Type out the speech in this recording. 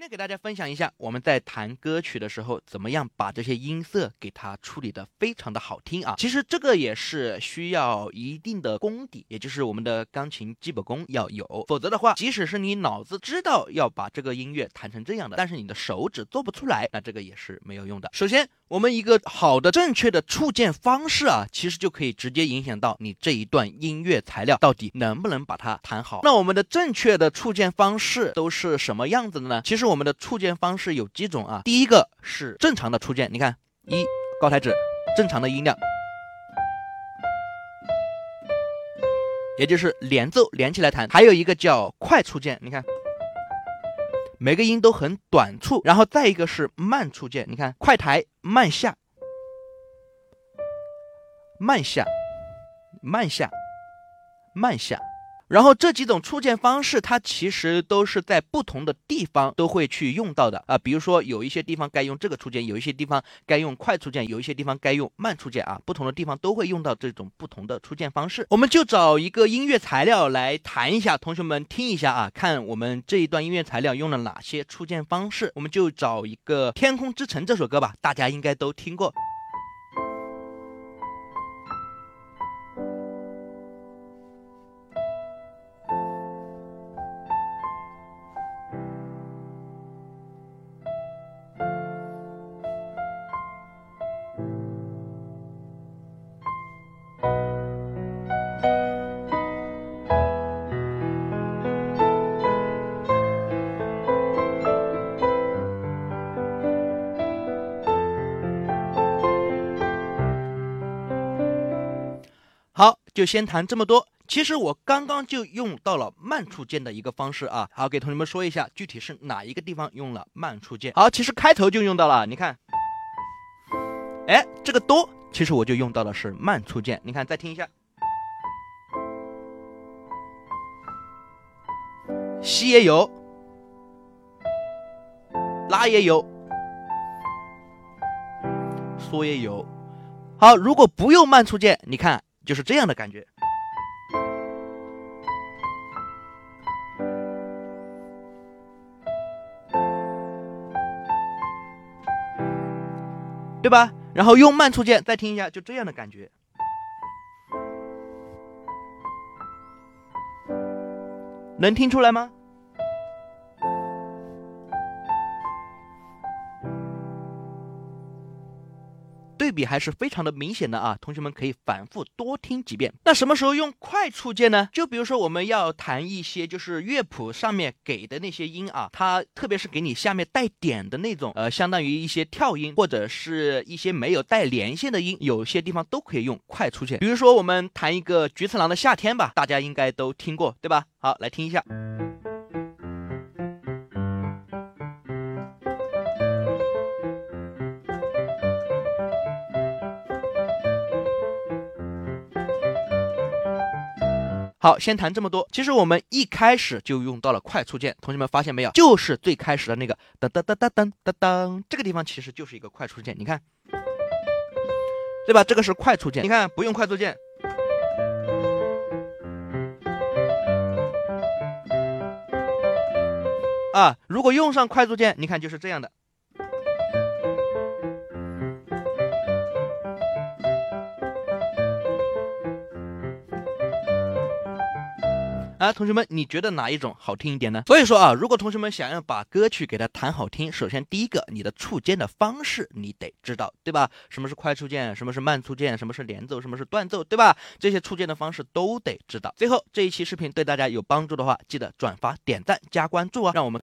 今天给大家分享一下，我们在弹歌曲的时候，怎么样把这些音色给它处理的非常的好听啊？其实这个也是需要一定的功底，也就是我们的钢琴基本功要有，否则的话，即使是你脑子知道要把这个音乐弹成这样的，但是你的手指做不出来，那这个也是没有用的。首先，我们一个好的正确的触键方式啊，其实就可以直接影响到你这一段音乐材料到底能不能把它弹好。那我们的正确的触键方式都是什么样子的呢？其实。我们的触键方式有几种啊？第一个是正常的触键，你看，一高抬指，正常的音量，也就是连奏连起来弹。还有一个叫快触键，你看，每个音都很短促。然后再一个是慢促键，你看，快抬慢下，慢下，慢下，慢下。然后这几种触键方式，它其实都是在不同的地方都会去用到的啊。比如说有一些地方该用这个触键，有一些地方该用快触键，有一些地方该用慢触键啊。不同的地方都会用到这种不同的触键方式。我们就找一个音乐材料来弹一下，同学们听一下啊，看我们这一段音乐材料用了哪些触键方式。我们就找一个《天空之城》这首歌吧，大家应该都听过。就先谈这么多。其实我刚刚就用到了慢触键的一个方式啊。好，给同学们说一下，具体是哪一个地方用了慢触键。好，其实开头就用到了，你看，哎，这个哆，其实我就用到的是慢触键。你看，再听一下，西也有，拉也有，嗦也有。好，如果不用慢触键，你看。就是这样的感觉，对吧？然后用慢触键再听一下，就这样的感觉，能听出来吗？对比还是非常的明显的啊，同学们可以反复多听几遍。那什么时候用快触键呢？就比如说我们要弹一些就是乐谱上面给的那些音啊，它特别是给你下面带点的那种，呃，相当于一些跳音或者是一些没有带连线的音，有些地方都可以用快触键。比如说我们弹一个菊次郎的夏天吧，大家应该都听过，对吧？好，来听一下。好，先谈这么多。其实我们一开始就用到了快速键，同学们发现没有？就是最开始的那个噔噔噔噔噔噔噔，这个地方其实就是一个快速键，你看，对吧？这个是快速键，你看不用快速键，啊，如果用上快速键，你看就是这样的。啊，同学们，你觉得哪一种好听一点呢？所以说啊，如果同学们想要把歌曲给它弹好听，首先第一个，你的触键的方式你得知道，对吧？什么是快触键，什么是慢触键，什么是连奏，什么是断奏，对吧？这些触键的方式都得知道。最后，这一期视频对大家有帮助的话，记得转发、点赞、加关注啊，让我们。